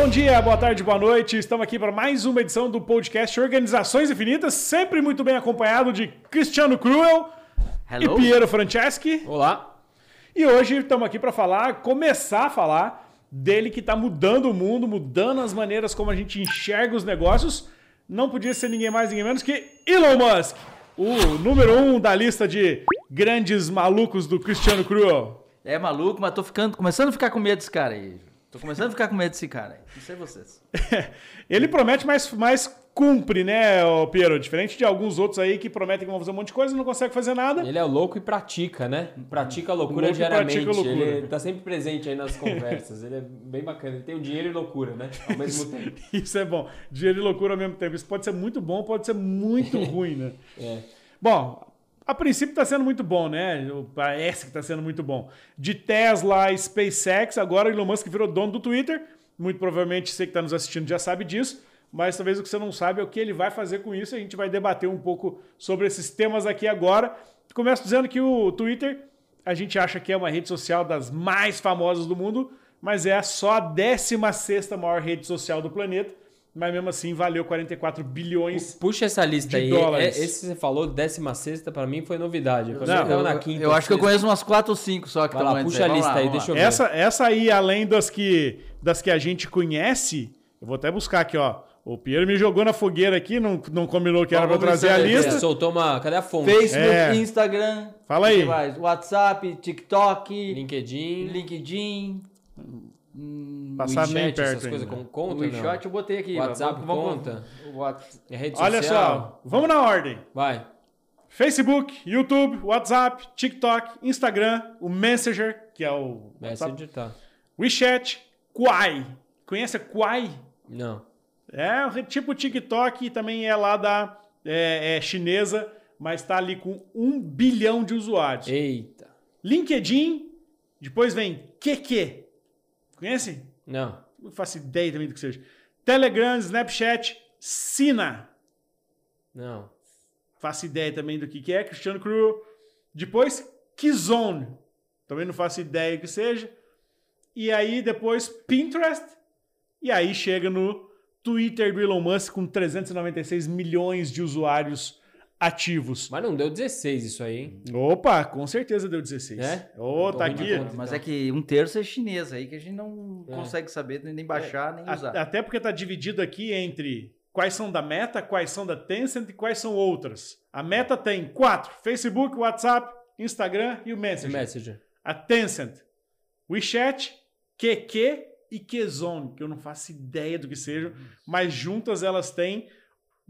Bom dia, boa tarde, boa noite. Estamos aqui para mais uma edição do podcast Organizações Infinitas, sempre muito bem acompanhado de Cristiano Cruel Hello. e Piero Franceschi. Olá. E hoje estamos aqui para falar, começar a falar dele que está mudando o mundo, mudando as maneiras como a gente enxerga os negócios. Não podia ser ninguém mais, ninguém menos que Elon Musk, o número um da lista de grandes malucos do Cristiano Cruel. É maluco, mas tô ficando, começando a ficar com medo desse cara aí. Tô começando a ficar com medo desse cara aí. Não sei vocês. Ele promete, mas, mas cumpre, né, Piero? Diferente de alguns outros aí que prometem que vão fazer um monte de coisa e não conseguem fazer nada. Ele é louco e pratica, né? Pratica a loucura Louco diariamente. pratica a loucura. Ele tá sempre presente aí nas conversas. Ele é bem bacana. Ele tem o dinheiro e loucura, né? Ao mesmo tempo. Isso é bom. Dinheiro e loucura ao mesmo tempo. Isso pode ser muito bom, pode ser muito ruim, né? É. Bom, a princípio está sendo muito bom, né? Parece que está sendo muito bom. De Tesla, SpaceX, agora o Elon Musk virou dono do Twitter. Muito provavelmente você que está nos assistindo já sabe disso. Mas talvez o que você não sabe é o que ele vai fazer com isso. A gente vai debater um pouco sobre esses temas aqui agora. Começo dizendo que o Twitter, a gente acha que é uma rede social das mais famosas do mundo, mas é só a 16 maior rede social do planeta. Mas mesmo assim valeu 44 bilhões Puxa essa lista De aí. dólares. É- Esse que você falou, 16 pra mim foi novidade. Mim Não, tava na eu, quinta. eu acho que eu conheço umas 4 ou 5 só que lá, puxa a Vamos lista lá, aí, deixa eu ver. Essa, essa aí, além das que, das que a gente conhece, eu vou até buscar aqui, ó. O Piero me jogou na fogueira aqui, não, não combinou que era pra trazer a se é- lista. soltou uma. Cadê a fonte? Facebook, É. Instagram. Fala aí. mais? WhatsApp, TikTok, LinkedIn. LinkedIn. Hum, Passaram nem WeChat, essas perto coisas com conta. o não? WeChat eu botei aqui. WhatsApp vamos- vamos- conta? What- É rede Olha social. só, vamos na ordem. Vai. Facebook, YouTube, WhatsApp, TikTok, Instagram, o Messenger, que é o WhatsApp, Messenger tá. WeChat, Quai. Conhece a Quai? Não. É o tipo TikTok e também é lá da é, é chinesa, mas está ali com um bilhão de usuários. Eita. LinkedIn, depois vem QQ. Conhece? Não. Não faço ideia também do que seja. Telegram, Snapchat, Sina. Não. Faço ideia também do que que é. Cristiano Cruel. Depois, Kizone. Também não faço ideia do que seja. E aí, depois, Pinterest. E aí chega no Twitter do Elon Musk com 396 milhões de usuários ativos. Mas não deu 16 isso aí, hein? Opa, com certeza deu 16. É? Ô, Tô tá aqui. conta. Mas Então. é que um terço é chinês aí que a gente não É. consegue saber, nem baixar, nem usar. A- Até porque está dividido aqui entre quais são da Meta, quais são da Tencent e quais são outras. A Meta tem quatro: Facebook, WhatsApp, Instagram e o Messenger. Messenger. A Tencent, WeChat, QQ e Qzone, que eu não faço ideia do que sejam, mas juntas elas têm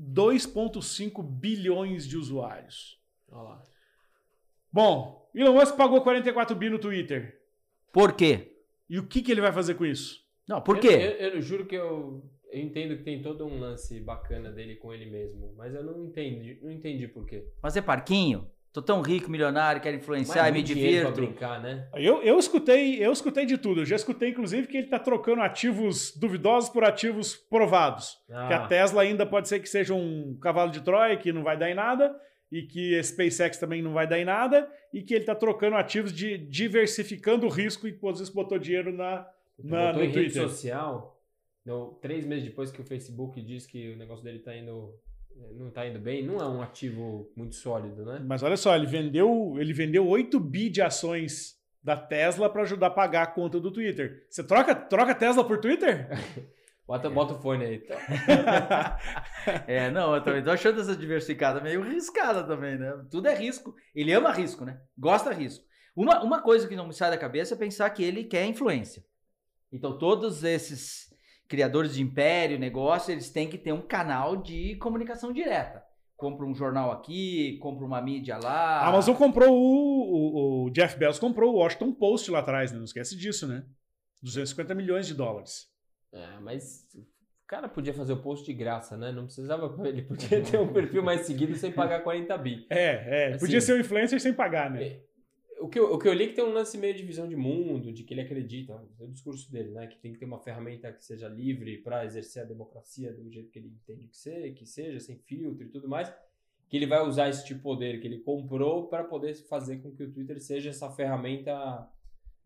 2,5 bilhões de usuários. Olha lá. Bom, Elon Musk pagou 44 bi no Twitter. Por quê? E o que, que ele vai fazer com isso? Não, por Eu- quê? Eu, eu juro que eu, eu entendo que tem todo um lance bacana dele com ele mesmo, mas eu não entendi, não entendi por quê. Fazer parquinho? Tô tão rico, milionário, quero influenciar e me divirto. brincar, né? Eu, eu escutei, eu escutei de tudo. Eu já escutei, inclusive, que ele está trocando ativos duvidosos por ativos provados. Ah. Que a Tesla ainda pode ser que seja um cavalo de Troia, que não vai dar em nada, e que a SpaceX também não vai dar em nada, e que ele está trocando ativos de diversificando o risco e por isso botou dinheiro na, na, Botou no em rede Twitter. social, no, três meses depois que o Facebook diz que o negócio dele tá indo, não tá indo bem, não é um ativo muito sólido, né? Mas olha só, ele vendeu, ele vendeu 8 bi de ações da Tesla para ajudar a pagar a conta do Twitter. Você troca, troca Tesla por Twitter? Bota, bota o fone aí. Tá. É, não, eu também tô achando essa diversificada meio riscada também, né? Tudo é risco. Ele ama risco, né? Gosta risco. Uma, uma coisa que não me sai da cabeça é pensar que ele quer influência. Então, todos esses criadores de império, negócio, eles têm que ter um canal de comunicação direta. Compra um jornal aqui, compra uma mídia lá. A Amazon comprou o, o, o Jeff Bezos comprou o Washington Post lá atrás, né? Não esquece disso, né? 250 milhões de dólares. É, mas o cara podia fazer o post de graça, né? Não precisava, ele podia ter um perfil mais seguido sem pagar 40 bi. É, é. Assim, podia ser um influencer sem pagar, né? O que, eu, o que eu li é que tem um lance meio de visão de mundo, de que ele acredita, é o discurso dele, né? Que tem que ter uma ferramenta que seja livre para exercer a democracia do jeito que ele entende que, ser, que seja, sem filtro e tudo mais. Que ele vai usar esse tipo de poder que ele comprou para poder fazer com que o Twitter seja essa ferramenta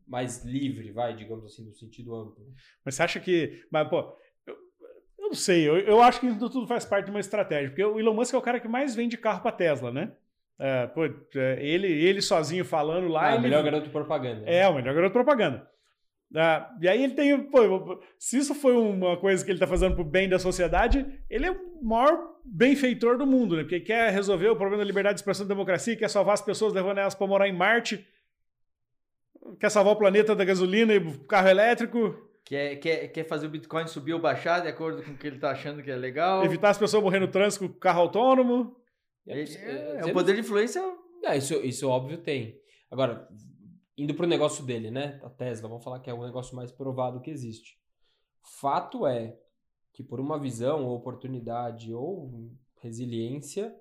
mais livre, vai, digamos assim, no sentido amplo. Mas você acha que. Mas, pô, eu, eu não sei, eu, eu acho que isso tudo faz parte de uma estratégia, porque o Elon Musk é o cara que mais vende carro para Tesla, né? É, pô, é, ele, ele sozinho falando lá. Ah, ele... o melhor garoto de propaganda. É, o melhor garoto de propaganda. Ah, e aí ele tem. Pô, se isso foi uma coisa que ele está fazendo pro bem da sociedade, ele é o maior benfeitor do mundo, né? Porque quer resolver o problema da liberdade de expressão e democracia, quer salvar as pessoas, levando elas para morar em Marte, quer salvar o planeta da gasolina e carro elétrico. Quer, quer, quer fazer o Bitcoin subir ou baixar de acordo com o que ele está achando que é legal. Evitar as pessoas morrendo no trânsito com carro autônomo. É, é, é, o poder de influência. É, isso, isso óbvio tem. Agora, indo para o negócio dele, né? A Tesla, vamos falar que é o negócio mais provado que existe. Fato é que por uma visão, ou oportunidade ou resiliência,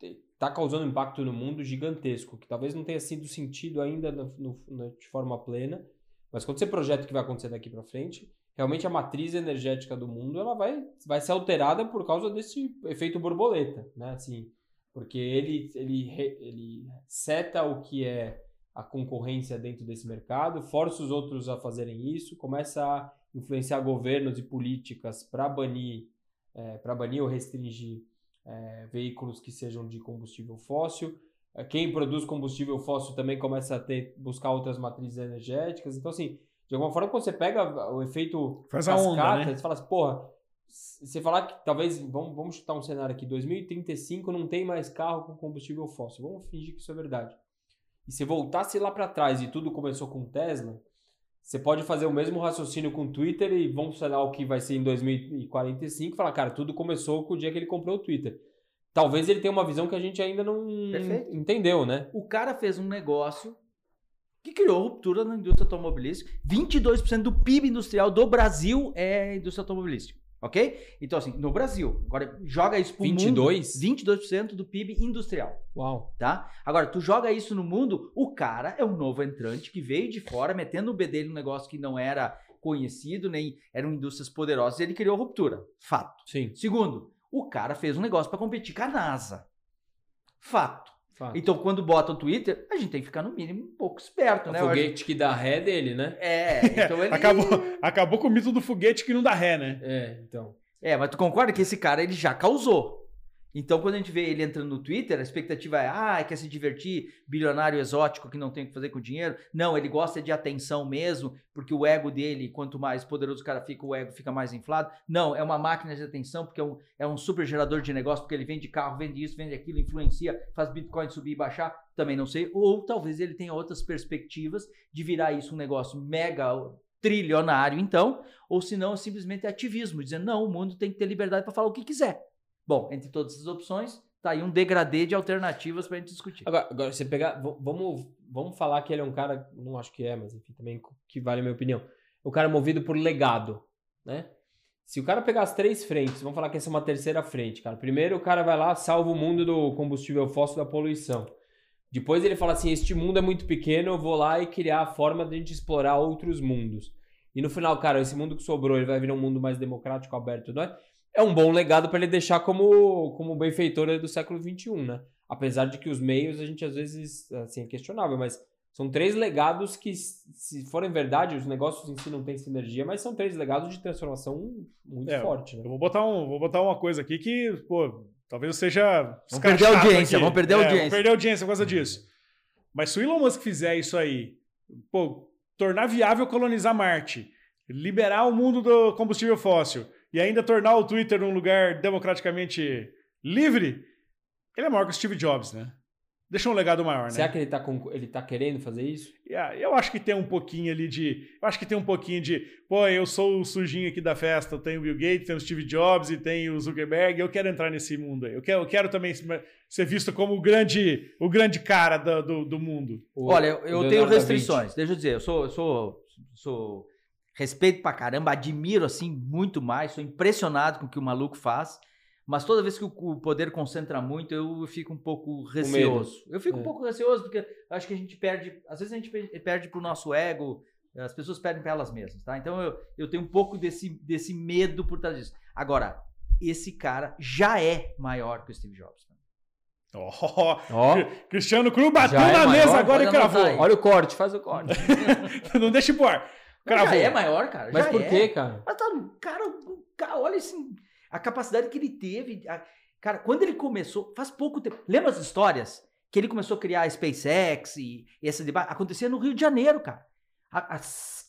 está causando um impacto no mundo gigantesco, que talvez não tenha sido sentido ainda no, no, de forma plena, mas quando você projeta o que vai acontecer daqui para frente, realmente a matriz energética do mundo ela vai, vai ser alterada por causa desse efeito borboleta, né? Assim, porque ele, ele, ele seta o que é a concorrência dentro desse mercado, força os outros a fazerem isso, começa a influenciar governos e políticas para banir, é, para banir ou restringir é, veículos que sejam de combustível fóssil. É, quem produz combustível fóssil também começa a ter, buscar outras matrizes energéticas. Então, assim, de alguma forma, quando você pega o efeito Faz cascata, onda, né? você fala assim, porra, você falar que talvez, vamos, vamos chutar um cenário aqui, 2035 não tem mais carro com combustível fóssil. Vamos fingir que isso é verdade. E se voltasse lá para trás e tudo começou com Tesla, você pode fazer o mesmo raciocínio com o Twitter e vamos falar o que vai ser em 2045 e falar, cara, tudo começou com o dia que ele comprou o Twitter. Talvez ele tenha uma visão que a gente ainda não Perfeito. entendeu, né? O cara fez um negócio que criou ruptura na indústria automobilística. 22% do PIB industrial do Brasil é indústria automobilística. Ok? Então, assim, no Brasil, agora joga isso pro 22? mundo. 22% do PIB industrial. Uau. Tá? Agora, tu joga isso no mundo, o cara é um novo entrante que veio de fora, metendo o B dele num negócio que não era conhecido, nem eram indústrias poderosas, e ele criou ruptura. Fato. Sim. Segundo, o cara fez um negócio para competir com a NASA. Fato. Fato. Então, quando bota o Twitter, a gente tem que ficar no mínimo um pouco esperto, o né? foguete que dá ré dele, né? É, então ele... acabou, acabou com o mito do foguete que não dá ré, né? É, então. É, mas tu concorda que esse cara ele já causou. Então, quando a gente vê ele entrando no Twitter, a expectativa é, ah, quer se divertir, bilionário exótico que não tem o que fazer com dinheiro. Não, ele gosta de atenção mesmo, porque o ego dele, quanto mais poderoso o cara fica, o ego fica mais inflado. Não, é uma máquina de atenção, porque é um, é um super gerador de negócio, porque ele vende carro, vende isso, vende aquilo, influencia, faz Bitcoin subir e baixar. Também não sei. Ou talvez ele tenha outras perspectivas de virar isso um negócio mega trilionário, então, ou se não, simplesmente é ativismo, dizendo, não, o mundo tem que ter liberdade para falar o que quiser. Bom, entre todas essas opções, tá aí um degradê de alternativas para a gente discutir. Agora, agora, você pegar. Vamos, vamos falar que ele é um cara. Não acho que é, mas enfim, também que vale a minha opinião. O cara é movido por legado, né? Se o cara pegar as três frentes, vamos falar que essa é uma terceira frente, cara. Primeiro o cara vai lá, salva o mundo do combustível fóssil da poluição. Depois ele fala assim: este mundo é muito pequeno, eu vou lá e criar a forma de a gente explorar outros mundos. E no final, cara, esse mundo que sobrou, ele vai virar um mundo mais democrático, aberto, não é? É um bom legado para ele deixar como, como benfeitor do século XXI, né? Apesar de que os meios a gente às vezes assim, é questionável, mas são três legados que, se forem verdade, os negócios em si não têm sinergia, mas são três legados de transformação muito é, forte. Né? Eu vou botar, um, vou botar uma coisa aqui que, pô, talvez seja. Vamos perder a audiência, aqui. vamos perder a é, audiência. Vamos perder a audiência por causa disso. Mas se o Elon Musk fizer isso aí, pô, tornar viável colonizar Marte, liberar o mundo do combustível fóssil e ainda tornar o Twitter um lugar democraticamente livre, ele é maior que o Steve Jobs, né? Deixa um legado maior, né? Será que ele tá, com, ele tá querendo fazer isso? Yeah, eu acho que tem um pouquinho ali de. Eu acho que tem um pouquinho de. Pô, eu sou o sujinho aqui da festa. Eu tenho o Bill Gates, tenho o Steve Jobs e tenho o Zuckerberg. Eu quero entrar nesse mundo aí. Eu quero, eu quero também ser visto como o grande, o grande cara do, do, do mundo. O, Olha, eu, eu tenho restrições. Deixa eu dizer, eu sou, eu sou, sou respeito pra caramba, admiro assim muito mais, sou impressionado com o que o maluco faz. Mas toda vez que o poder concentra muito, eu fico um pouco receoso. Eu fico é. um pouco receoso porque acho que a gente perde, às vezes a gente perde pro nosso ego, as pessoas perdem para elas mesmas, tá? Então eu, eu tenho um pouco desse, desse medo por trás disso. Agora, esse cara já é maior que o Steve Jobs. Ó, Ó, Cristiano Cruz bateu Já é na maior, mesa agora e cravou. olha o corte, faz o corte. Não deixa. Mas Cravou. Já é maior, cara. Mas por é. quê, cara? Mas tá, cara, cara, olha assim, a capacidade que ele teve. a- cara, quando ele começou, faz pouco tempo. Lembra as histórias? Que ele começou a criar a SpaceX e, e esse debate? Acontecia no Rio de Janeiro, cara. Há, há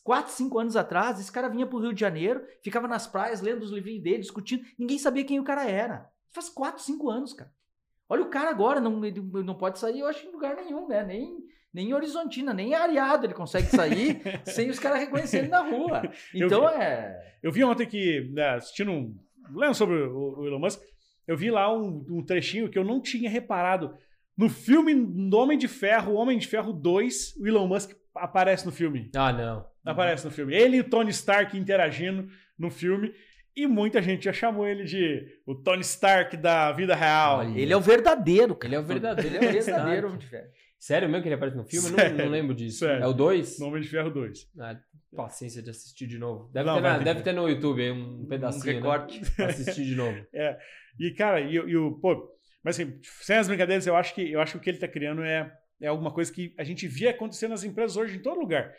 4, 5 anos atrás, esse cara vinha pro Rio de Janeiro, ficava nas praias lendo os livrinhos dele, discutindo. Ninguém sabia quem o cara era. Faz 4, 5 anos, cara. Olha o cara agora, não, não pode sair, eu acho, em lugar nenhum, né? Nem, nem em Horizontina, nem em Areado ele consegue sair sem os caras reconhecerem na rua. Eu Então vi. é. Eu vi ontem que, né, assistindo um. Lendo sobre o, o Elon Musk, eu vi lá um, um trechinho que eu não tinha reparado. No filme do Homem de Ferro, Homem de Ferro 2, o Elon Musk aparece no filme. Ah, não. Aparece no filme. Ele e o Tony Stark interagindo no filme. E muita gente já chamou ele de o Tony Stark da vida real. Olha. Ele é o verdadeiro, cara. Ele é o verdadeiro. Ele é o verdadeiro Homem de Ferro. Sério mesmo que ele aparece no filme? Sério, não, não lembro disso. sério. É o 2? No Homem de Ferro 2. Ah, paciência de assistir de novo. Deve, Não, ter, na- ter deve ter no YouTube aí um pedacinho. Um recorte. Né? Assistir de novo. E, cara, e, e o. Pô, mas assim, sem as brincadeiras, eu acho que, eu acho que o que ele tá criando é, é alguma coisa que a gente via acontecer nas empresas hoje em todo lugar.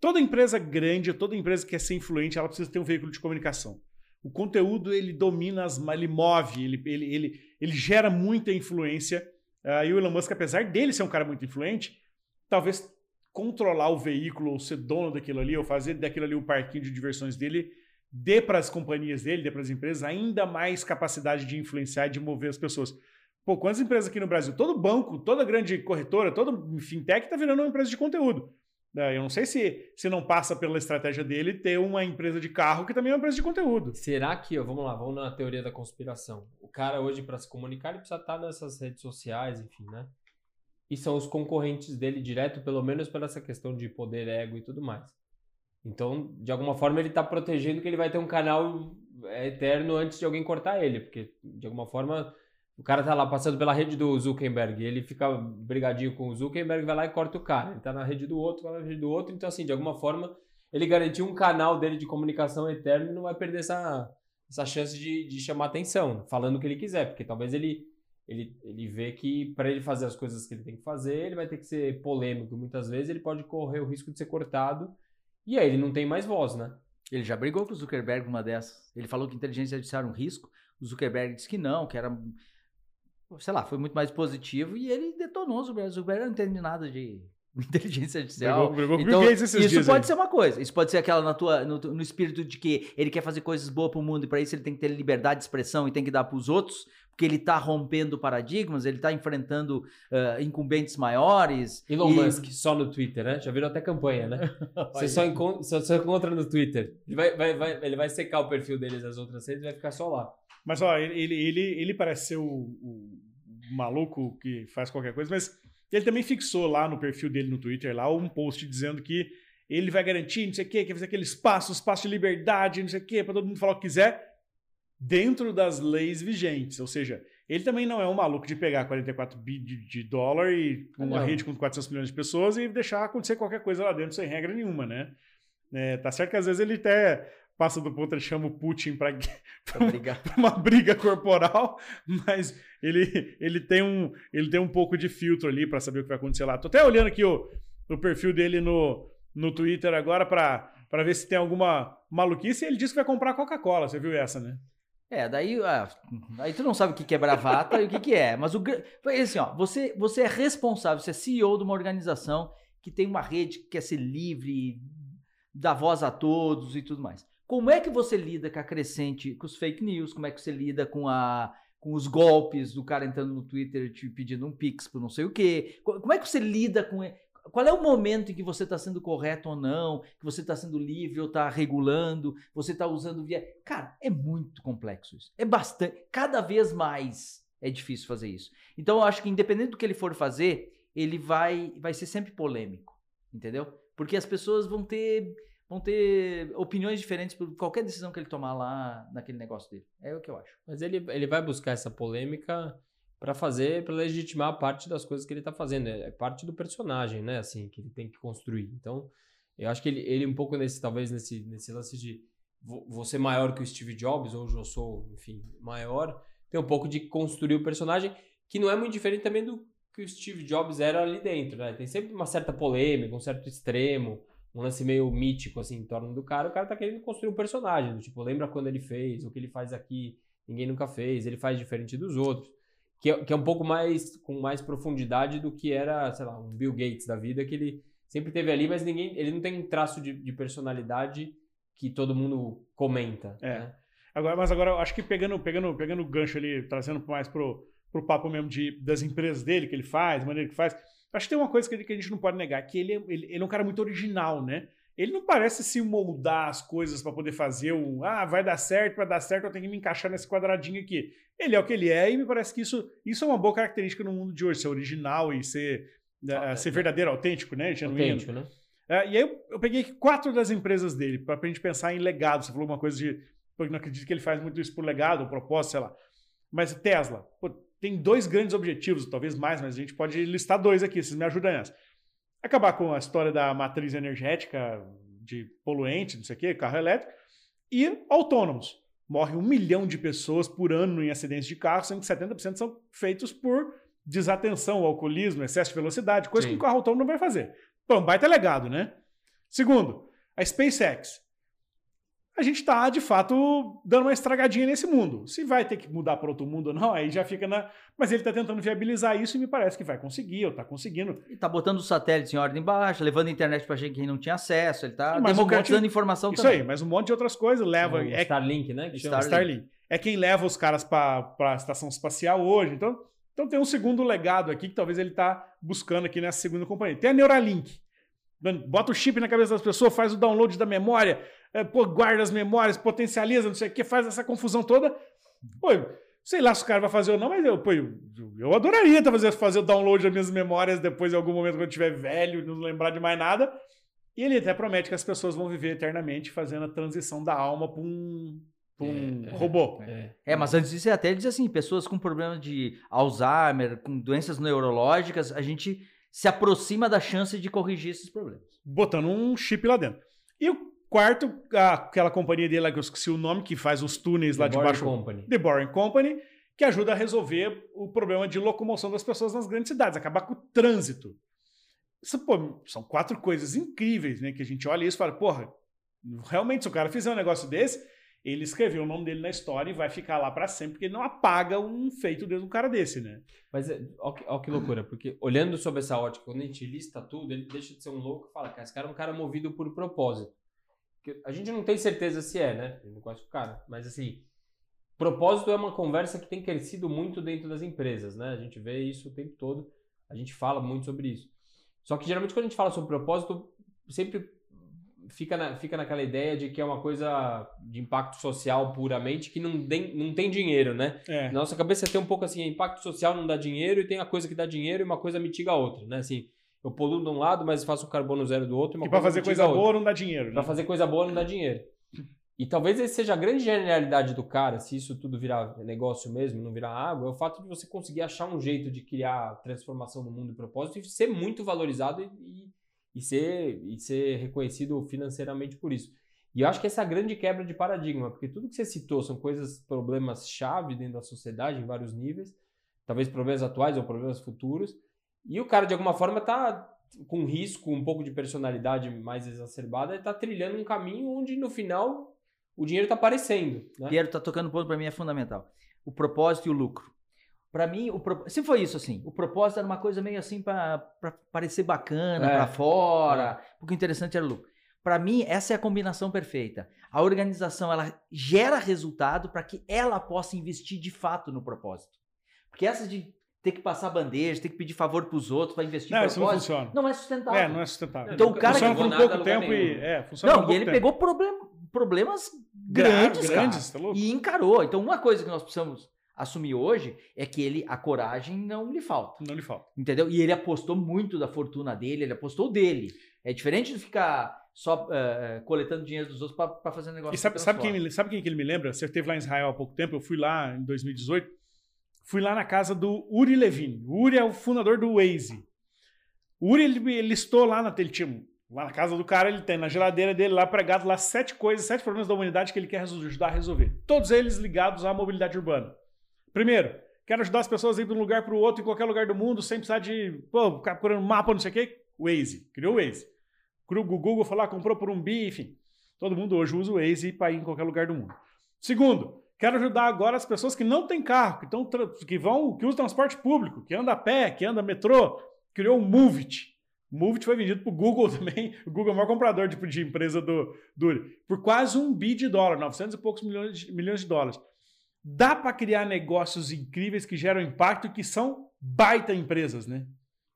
Toda empresa grande, toda empresa que quer ser influente, ela precisa ter um veículo de comunicação. O conteúdo, ele domina, as, ele move, ele, ele, ele, ele gera muita influência. Ah, e o Elon Musk, apesar dele ser um cara muito influente, talvez controlar o veículo, ou ser dono daquilo ali, ou fazer daquilo ali o parquinho de diversões dele, dê para as companhias dele, dê para as empresas ainda mais capacidade de influenciar e de mover as pessoas. Pô, quantas empresas aqui no Brasil? Todo banco, toda grande corretora, todo fintech está virando uma empresa de conteúdo. Né? Eu não sei se, se não passa pela estratégia dele ter uma empresa de carro que também é uma empresa de conteúdo. Será que, ó, vamos lá, vamos na teoria da conspiração. O cara hoje, para se comunicar, ele precisa estar nessas redes sociais, enfim, né? E são os concorrentes dele direto, pelo menos por essa questão de poder, ego e tudo mais. Então, de alguma forma, ele está protegendo que ele vai ter um canal é, eterno antes de alguém cortar ele, porque de alguma forma o cara tá lá passando pela rede do Zuckerberg, ele fica brigadinho com o Zuckerberg, vai lá e corta o cara. Ele tá na rede do outro, vai na rede do outro, então assim, de alguma forma, ele garantiu um canal dele de comunicação eterno e não vai perder essa, essa chance de, de chamar atenção, falando o que ele quiser, porque talvez ele ele, ele vê que para ele fazer as coisas que ele tem que fazer, ele vai ter que ser polêmico. Muitas vezes ele pode correr o risco de ser cortado e aí ele não tem mais voz, né? Ele já brigou com o Zuckerberg numa dessas. Ele falou que inteligência artificial era um risco. O Zuckerberg disse que não, que era. Sei lá, foi muito mais positivo e ele detonou o Zuckerberg. O Zuckerberg não entende nada de inteligência artificial. Brigou, brigou o Então, isso dias pode aí. ser uma coisa. Isso pode ser aquela na tua, no, no espírito de que ele quer fazer coisas boas pro mundo e para isso ele tem que ter liberdade de expressão e tem que dar pros outros, porque ele tá rompendo paradigmas, ele tá enfrentando ah, incumbentes maiores. Elon e- Musk, só no Twitter, né? Já virou até campanha, né? Você só, encon- só, só encontra no Twitter. Ele vai, vai, vai, ele vai secar o perfil deles das outras redes e vai ficar só lá. Mas, ó, ele, ele, ele, parece ser o, o maluco que faz qualquer coisa, mas ele também fixou lá no perfil dele no Twitter lá um post dizendo que ele vai garantir, não sei o quê, quer fazer aquele espaço, espaço de liberdade, não sei o quê, para todo mundo falar o que quiser, dentro das leis vigentes. Ou seja, ele também não é um maluco de pegar 44 bi de, de dólar e uma Não. rede com 400 milhões de pessoas e deixar acontecer qualquer coisa lá dentro sem regra nenhuma, né? É, tá certo que às vezes ele até passa do ponto, ele chama o Putin para brigar. uma briga corporal, mas ele, ele, tem um, ele tem um pouco de filtro ali para saber o que vai acontecer lá. Tô até olhando aqui o, o perfil dele no, no Twitter agora para ver se tem alguma maluquice. Ele disse que vai comprar Coca-Cola, você viu essa, né? É, daí, ah, aí tu não sabe o que é bravata e o que que é. Mas o assim, ó, você, você é responsável, você é CEO de uma organização que tem uma rede que quer ser livre, dar voz a todos e tudo mais. Como é que você lida com a crescente, com os fake news? Como é que você lida com a com os golpes do cara entrando no Twitter te pedindo um pix por não sei o quê? Co- Como é que você lida com qual é o momento em que você está sendo correto ou não, que você está sendo livre ou está regulando, você está usando via. Cara, é muito complexo isso. É bastante. Cada vez mais é difícil fazer isso. Então eu acho que independente do que ele for fazer, ele vai, vai ser sempre polêmico, entendeu? Porque as pessoas vão ter vão ter opiniões diferentes por qualquer decisão que ele tomar lá naquele negócio dele. É o que eu acho. Mas ele, ele vai buscar essa polêmica para fazer, para legitimar parte das coisas que ele tá fazendo. É é parte do personagem, né? Assim, que ele tem que construir. Então, eu acho que ele, ele um pouco nesse, talvez nesse, nesse lance de vo- vou ser maior que o Steve Jobs, hoje eu sou, enfim, maior, tem um pouco de construir o personagem que não é muito diferente também do que o Steve Jobs era ali dentro, né? Tem sempre uma certa polêmica, um certo extremo, um lance meio mítico, assim, em torno do cara. O cara tá querendo construir um personagem, do tipo, lembra quando ele fez, o que ele faz aqui, ninguém nunca fez, ele faz diferente dos outros. Que é, que é um pouco mais, com mais profundidade do que era, sei lá, um Bill Gates da vida, que ele sempre teve ali, mas ninguém, ele não tem um traço de, de personalidade que todo mundo comenta, É. né? Agora, mas agora eu acho que pegando, pegando, pegando o gancho ali, trazendo mais pro, pro papo mesmo de, das empresas dele, que ele faz, maneira que faz, acho que tem uma coisa que, a gente não pode negar, que ele, é- ele, ele é um cara muito original, né? Ele não parece se moldar as coisas para poder fazer um, ah, vai dar certo, vai dar certo, eu tenho que me encaixar nesse quadradinho aqui. Ele é o que ele é e me parece que isso, isso é uma boa característica no mundo de hoje, ser original e ser, Ah, eh, é. ser verdadeiro, autêntico, né? Genuíno. Autêntico, né? É, e aí eu, eu peguei quatro das empresas dele, para a gente pensar em legado. Você falou uma coisa de. Eu não acredito que ele faz muito isso por legado, propósito, sei lá. Mas Tesla, pô, tem dois grandes objetivos, talvez mais, mas a gente pode listar dois aqui, vocês me ajudam nessa. Acabar com a história da matriz energética de poluente, não sei o quê, carro elétrico, e autônomos. Morre um milhão de pessoas por ano em acidentes de carro, sendo que 70% são feitos por desatenção, alcoolismo, excesso de velocidade, coisa Sim. que um carro autônomo não vai fazer. Pô, um baita legado, né? Segundo, a SpaceX. A gente está, de fato, dando uma estragadinha nesse mundo. Se vai ter que mudar para outro mundo ou não, aí já fica na. Mas ele está tentando viabilizar isso e me parece que vai conseguir, ou está conseguindo. Ele tá botando os satélites em ordem baixa, levando a internet pra gente que não tinha acesso, ele tá E um democratizando monte- informação Isso também. aí, mas um monte de outras coisas leva. O É Starlink, né? Que. Starlink. Starlink. É quem leva os caras para a estação espacial hoje. Então, então tem um segundo legado aqui que talvez ele está buscando aqui nessa segunda companhia. Tem a Neuralink. Bota o chip na cabeça das pessoas, faz o download da memória, é, pô, guarda as memórias, potencializa, não sei o que, faz essa confusão toda. Pô, sei lá se o cara vai fazer ou não, mas eu, pô, eu, eu adoraria tá, fazer, fazer o download das minhas memórias depois, em algum momento, quando eu estiver velho, não lembrar de mais nada. E ele até promete que as pessoas vão viver eternamente fazendo a transição da alma para um, pra um É, é. robô. É. É, mas antes disso, até ele diz assim: pessoas com problemas de Alzheimer, com doenças neurológicas, a gente se aproxima da chance de corrigir esses problemas. botando um chip lá dentro. E o quarto, aquela companhia dele lá que eu esqueci o nome, que faz os túneis lá The de Boring baixo. Company. The Boring Company, que ajuda a resolver o problema de locomoção das pessoas nas grandes cidades, acabar com o trânsito. Isso, pô, são quatro coisas incríveis, né? Que a gente olha isso e fala, porra, realmente, se o cara fizer um negócio desse, ele escreveu o nome dele na história e vai ficar lá pra sempre, porque ele não apaga um feito de um cara desse, né? Mas é, ó, que, loucura, porque olhando sobre essa ótica, quando a gente lista tudo, ele deixa de ser um louco e fala, cara, esse cara é um cara movido por propósito. Que a gente não tem certeza se é, né? A gente não conhece o cara. Mas assim, propósito é uma conversa que tem crescido muito dentro das empresas, né? A gente vê isso o tempo todo, a gente fala muito sobre isso. Só que geralmente quando a gente fala sobre propósito, sempre fica, na, fica naquela ideia de que é uma coisa de impacto social puramente, que não tem, não tem dinheiro, né? É. Na nossa cabeça tem um pouco assim, impacto social não dá dinheiro e tem a coisa que dá dinheiro e uma coisa mitiga a outra, né? Assim, eu poluo de um lado, mas faço o carbono zero do outro e uma E coisa fazer coisa boa não dá dinheiro, né? Pra fazer coisa boa não dá dinheiro. E talvez esse seja a grande genialidade do cara, se isso tudo virar negócio mesmo, não virar água, é o fato de você conseguir achar um jeito de criar transformação no mundo e propósito e ser muito valorizado e, e, e ser, e ser reconhecido financeiramente por isso. E eu acho que essa é a grande quebra de paradigma, porque tudo que você citou são coisas, problemas-chave dentro da sociedade, em vários níveis, talvez problemas atuais ou problemas futuros, e o cara, de alguma forma, tá com risco, um pouco de personalidade mais exacerbada, ele tá trilhando um caminho onde, no final, o dinheiro tá aparecendo. Né? Piero tá tocando um ponto para mim é fundamental. O propósito e o lucro. Para mim, o pro... sempre foi isso assim. O propósito era uma coisa meio assim para parecer bacana, É. para fora, porque o interessante era o lucro. Para mim, essa é a combinação perfeita. A organização ela gera resultado para que ela possa investir de fato no propósito. Porque essa de ter que passar bandeja, ter que pedir favor para os outros para investir Não, isso não funciona. não é sustentável. É, não é sustentável. Então, o cara funciona levou por um pouco tempo e. É, funciona por Não, e pouco ele tempo. pegou problem- problemas grandes, cara. grandes, tá louco? E encarou. Então, uma coisa que nós precisamos assumir hoje é que ele, a coragem não lhe falta. Não lhe falta. Entendeu? E ele apostou muito da fortuna dele, ele apostou dele. É diferente de ficar só eh, coletando dinheiro dos outros para fazer um negócio. E sabe, que sabe, quem, sabe quem que ele me lembra? Você esteve lá em Israel há pouco tempo, eu fui lá em 2018. Fui lá na casa do Uri Levine. Uri é o fundador do Waze. O Uri, ele, ele listou lá na ele tinha, lá na casa do cara, ele tem na geladeira dele lá pregado lá sete coisas, sete problemas da humanidade que ele quer ajudar a resolver. Todos eles ligados à mobilidade urbana. Primeiro, Quero ajudar as pessoas a ir de um lugar para o outro, em qualquer lugar do mundo, sem precisar de pô, ficar procurando mapa, não sei o quê. Waze. Criou o Waze. O Google lá, comprou por um bi, enfim. Todo mundo hoje usa o Waze para ir em qualquer lugar do mundo. Segundo, quero ajudar agora as pessoas que não têm carro, que, que vão, que usam transporte público, que anda a pé, que anda metrô. Criou o Movit. Movit foi vendido para o Google também. O Google é o maior comprador de, de empresa do, do por quase um bi de dólar, 900 e poucos milhões de, milhões de dólares. Dá para criar negócios incríveis que geram impacto e que são baita empresas, né?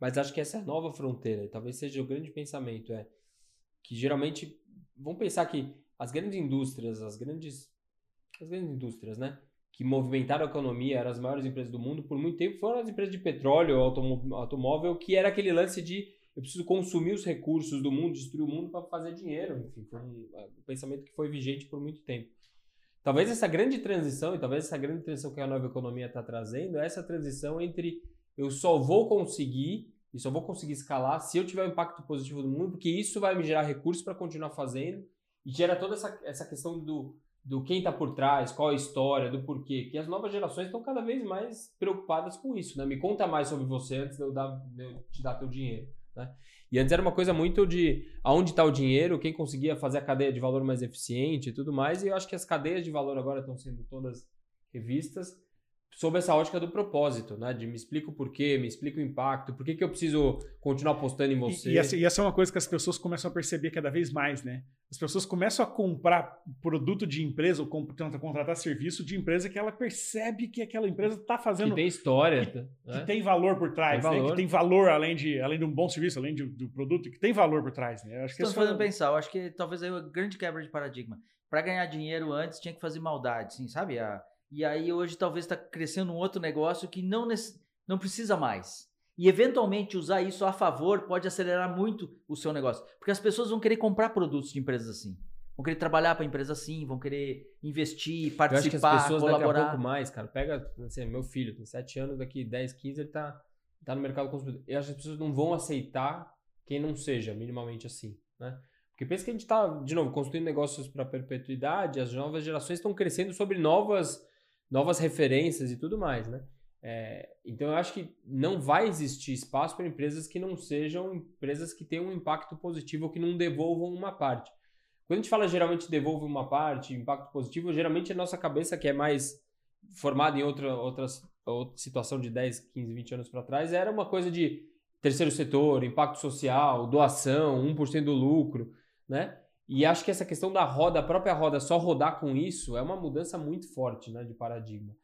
Mas acho que essa é a nova fronteira. Talvez seja o grande pensamento. É que geralmente, vamos pensar que as grandes indústrias, as grandes, as grandes indústrias, né? Que movimentaram a economia, eram as maiores empresas do mundo, por muito tempo foram as empresas de petróleo, automóvel, que era aquele lance de eu preciso consumir os recursos do mundo, destruir o mundo para fazer dinheiro. Enfim, foi um, um, pensamento que foi vigente por muito tempo. Talvez essa grande transição, e talvez essa grande transição que a nova economia está trazendo, é essa transição entre eu só vou conseguir e só vou conseguir escalar se eu tiver um impacto positivo no mundo, porque isso vai me gerar recursos para continuar fazendo e gera toda essa, essa questão do, do quem está por trás, qual a história, do porquê, que as novas gerações estão cada vez mais preocupadas com isso, né? Me conta mais sobre você antes de eu, dar, de eu te dar teu dinheiro, né? E antes era uma coisa muito de aonde está o dinheiro, quem conseguia fazer a cadeia de valor mais eficiente e tudo mais, e eu acho que as cadeias de valor agora estão sendo todas revistas sob essa ótica do propósito, né? De me explica o porquê, me explica o impacto, por que, que eu preciso continuar apostando em você. E, e, essa, e, essa, é uma coisa que as pessoas começam a perceber cada vez mais, né? As pessoas começam a comprar produto de empresa ou contratar serviço de empresa que ela percebe que aquela empresa está fazendo. Que tem história. Que, né? que, tem valor por trás, tem valor. Né? que tem valor além de, além de um bom serviço, além de, do produto, que tem valor por trás, né? Eu acho que Estamos fazendo é... pensar, eu acho que talvez aí uma grande quebra de paradigma. Para ganhar dinheiro antes tinha que fazer maldade, sim, sabe? A e aí hoje talvez está crescendo um outro negócio que não, não precisa mais. E eventualmente usar isso a favor pode acelerar muito o seu negócio. Porque as pessoas vão querer comprar produtos de empresas assim. Vão querer trabalhar para empresa assim, vão querer investir, participar, Eu acho que as pessoas colaborar. daqui a pouco mais, cara. Pega, assim, meu filho tem 7 anos, daqui 10, 15 ele tá, tá no mercado consumidor. Eu acho que as pessoas não vão aceitar quem não seja minimamente assim, né? Porque pensa que a gente está, de novo, construindo negócios para perpetuidade, as novas gerações estão crescendo sobre novas novas referências e tudo mais, né? É, então eu acho que não vai existir espaço para empresas que não sejam empresas que tenham um impacto positivo ou que não devolvam uma parte. Quando a gente fala geralmente devolve uma parte, impacto positivo, geralmente a nossa cabeça que é mais formada em outra, outra, situação de 10, 15, 20 anos para trás, era uma coisa de terceiro setor, impacto social, doação, 1% do lucro, né? E acho que essa questão da roda, a própria roda só rodar com isso é uma mudança muito forte né, de paradigma.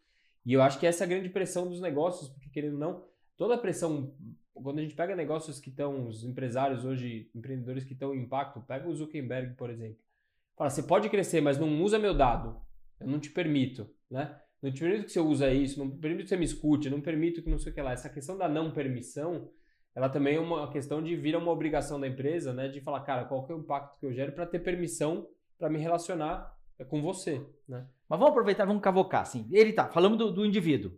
E eu acho que essa é a grande pressão dos negócios, porque querendo ou não, toda a pressão, quando a gente pega negócios que estão, os empresários hoje, empreendedores que estão em impacto, pega o Zuckerberg, por exemplo. Fala, você pode crescer, mas não usa meu dado. Eu não te permito, né? Não te permito que você use isso, não permito que você me escute, não permito que não sei o que lá. Essa questão da não permissão ela também é uma questão de vir uma obrigação da empresa, né? De falar, cara, qual que é o impacto que eu gero para ter permissão para me relacionar é, com você, né? Mas vamos aproveitar, vamos cavocar, assim. Ele tá, falando do, do indivíduo.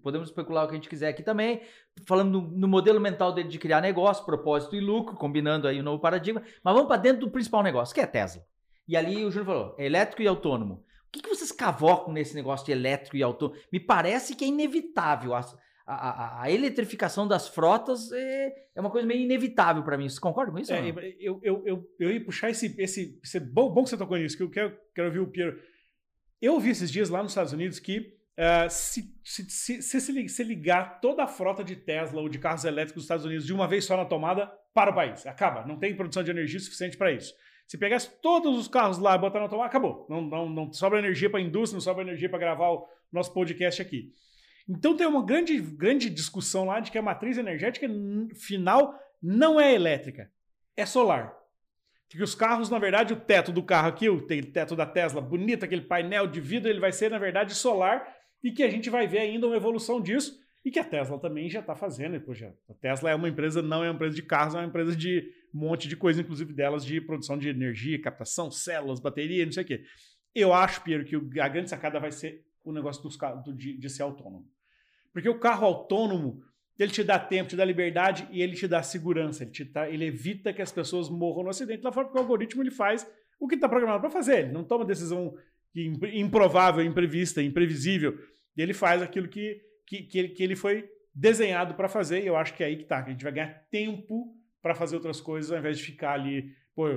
podemos especular o que a gente quiser aqui também, falando no, no, modelo mental dele de criar negócio, propósito e lucro, combinando aí o um novo paradigma. Mas vamos para dentro do principal negócio, que é Tesla. E ali o Júnior falou, é elétrico e autônomo. O que, que vocês cavocam nesse negócio de elétrico e autônomo? Me parece que é inevitável a, a, a, eletrificação das frotas é, é uma coisa meio inevitável para mim. Você concorda com isso? É, eu, eu, eu, eu ia puxar esse. esse, esse bom, bom que você tocou nisso, que eu quero, quero ouvir o Piero. Eu ouvi esses dias lá nos Estados Unidos que uh, se, se, se, se, se ligar toda a frota de Tesla ou de carros elétricos dos Estados Unidos de uma vez só na tomada, para o país. Acaba. Não tem produção de energia suficiente para isso. Se pegasse todos os carros lá e botar na tomada, acabou. Não, não, não sobra energia para a indústria, não sobra energia para gravar o nosso podcast aqui. Então tem uma grande, grande discussão lá de que a matriz energética final não é elétrica, é solar. Que os carros, na verdade, o teto do carro aqui, o teto da Tesla, bonito, aquele painel de vidro, ele vai ser, na verdade, solar e que a gente vai ver ainda uma evolução disso e que a Tesla também já está fazendo. Poxa, a Tesla é uma empresa, não é uma empresa de carros, é uma empresa de um monte de coisa, inclusive delas, de produção de energia, captação, células, bateria, não sei o quê. Eu acho, Piero, que a grande sacada vai ser o negócio dos carros, de, de ser autônomo. Porque o carro autônomo, ele te dá tempo, te dá liberdade e ele te dá segurança. Ele, te tá, ele evita que as pessoas morram no acidente lá fora, porque o algoritmo ele faz o que está programado para fazer. Ele não toma decisão improvável, imprevista, imprevisível. Ele faz aquilo que, que, que, ele, que ele foi desenhado para fazer, e eu acho que é aí que tá, que a gente vai ganhar tempo para fazer outras coisas, ao invés de ficar ali, pô,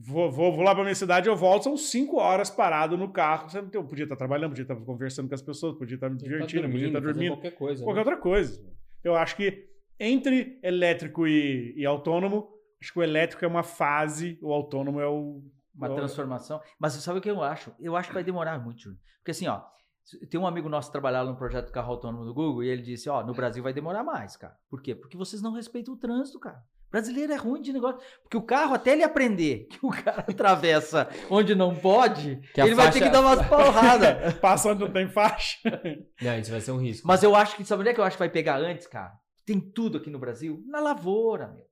vou, vou, vou lá para minha cidade, eu volto, são cinco horas parado no carro, você não tem, eu podia estar trabalhando, podia estar conversando com as pessoas, podia estar me divertindo, podia estar dormindo, Qualquer coisa. qualquer né? outra coisa. Eu acho que entre elétrico e, e autônomo, acho que o elétrico é uma fase, o autônomo é o... Uma o- transformação. Mas sabe o que eu acho? Eu acho que vai demorar muito, Júnior. Porque assim, ó, tem um amigo nosso que trabalhava no projeto de carro autônomo do Google e ele disse, ó, no Brasil vai demorar mais, cara. Por quê? Porque vocês não respeitam o trânsito, cara. Brasileiro é ruim de negócio. Porque o carro, até ele aprender que o cara atravessa onde não pode, ele vai ter faixa- que dar umas porradas. Passa onde não tem faixa. Não, isso vai ser um risco. Mas eu acho que, sabe onde é que eu acho que vai pegar antes, cara? Tem tudo aqui no Brasil. Na lavoura, meu.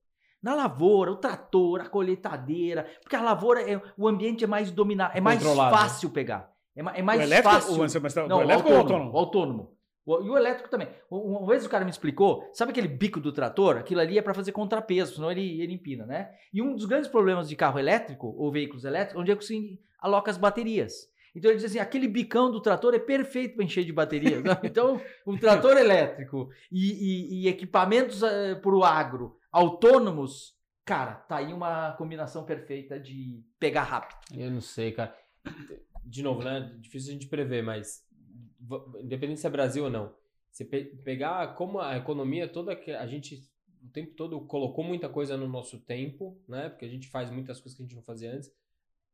Na lavoura, o trator, a colheitadeira. Porque a lavoura, é, o ambiente é mais dominado, é mais né? fácil pegar. É, é mais o elétrico, fácil. o, mas, tá- Não, o o elétrico ou o autônomo. autônomo? E o elétrico também. Uma vez o cara me explicou, sabe aquele bico do trator? Aquilo ali é para fazer contrapeso, senão ele, ele empina, né? E um dos grandes problemas de carro elétrico ou veículos elétricos, onde é que você aloca as baterias. Então ele diz assim, aquele bicão do trator é perfeito para encher de baterias. né? Então, um trator elétrico e, e- e equipamentos para o agro autônomos, cara, tá aí uma combinação perfeita de pegar rápido. Eu não sei, cara. De novo, né? Difícil a gente prever, mas independente se é Brasil ou não, você pe- pegar como a economia toda que a gente o tempo todo colocou muita coisa no nosso tempo, né? Porque a gente faz muitas coisas que a gente não fazia antes.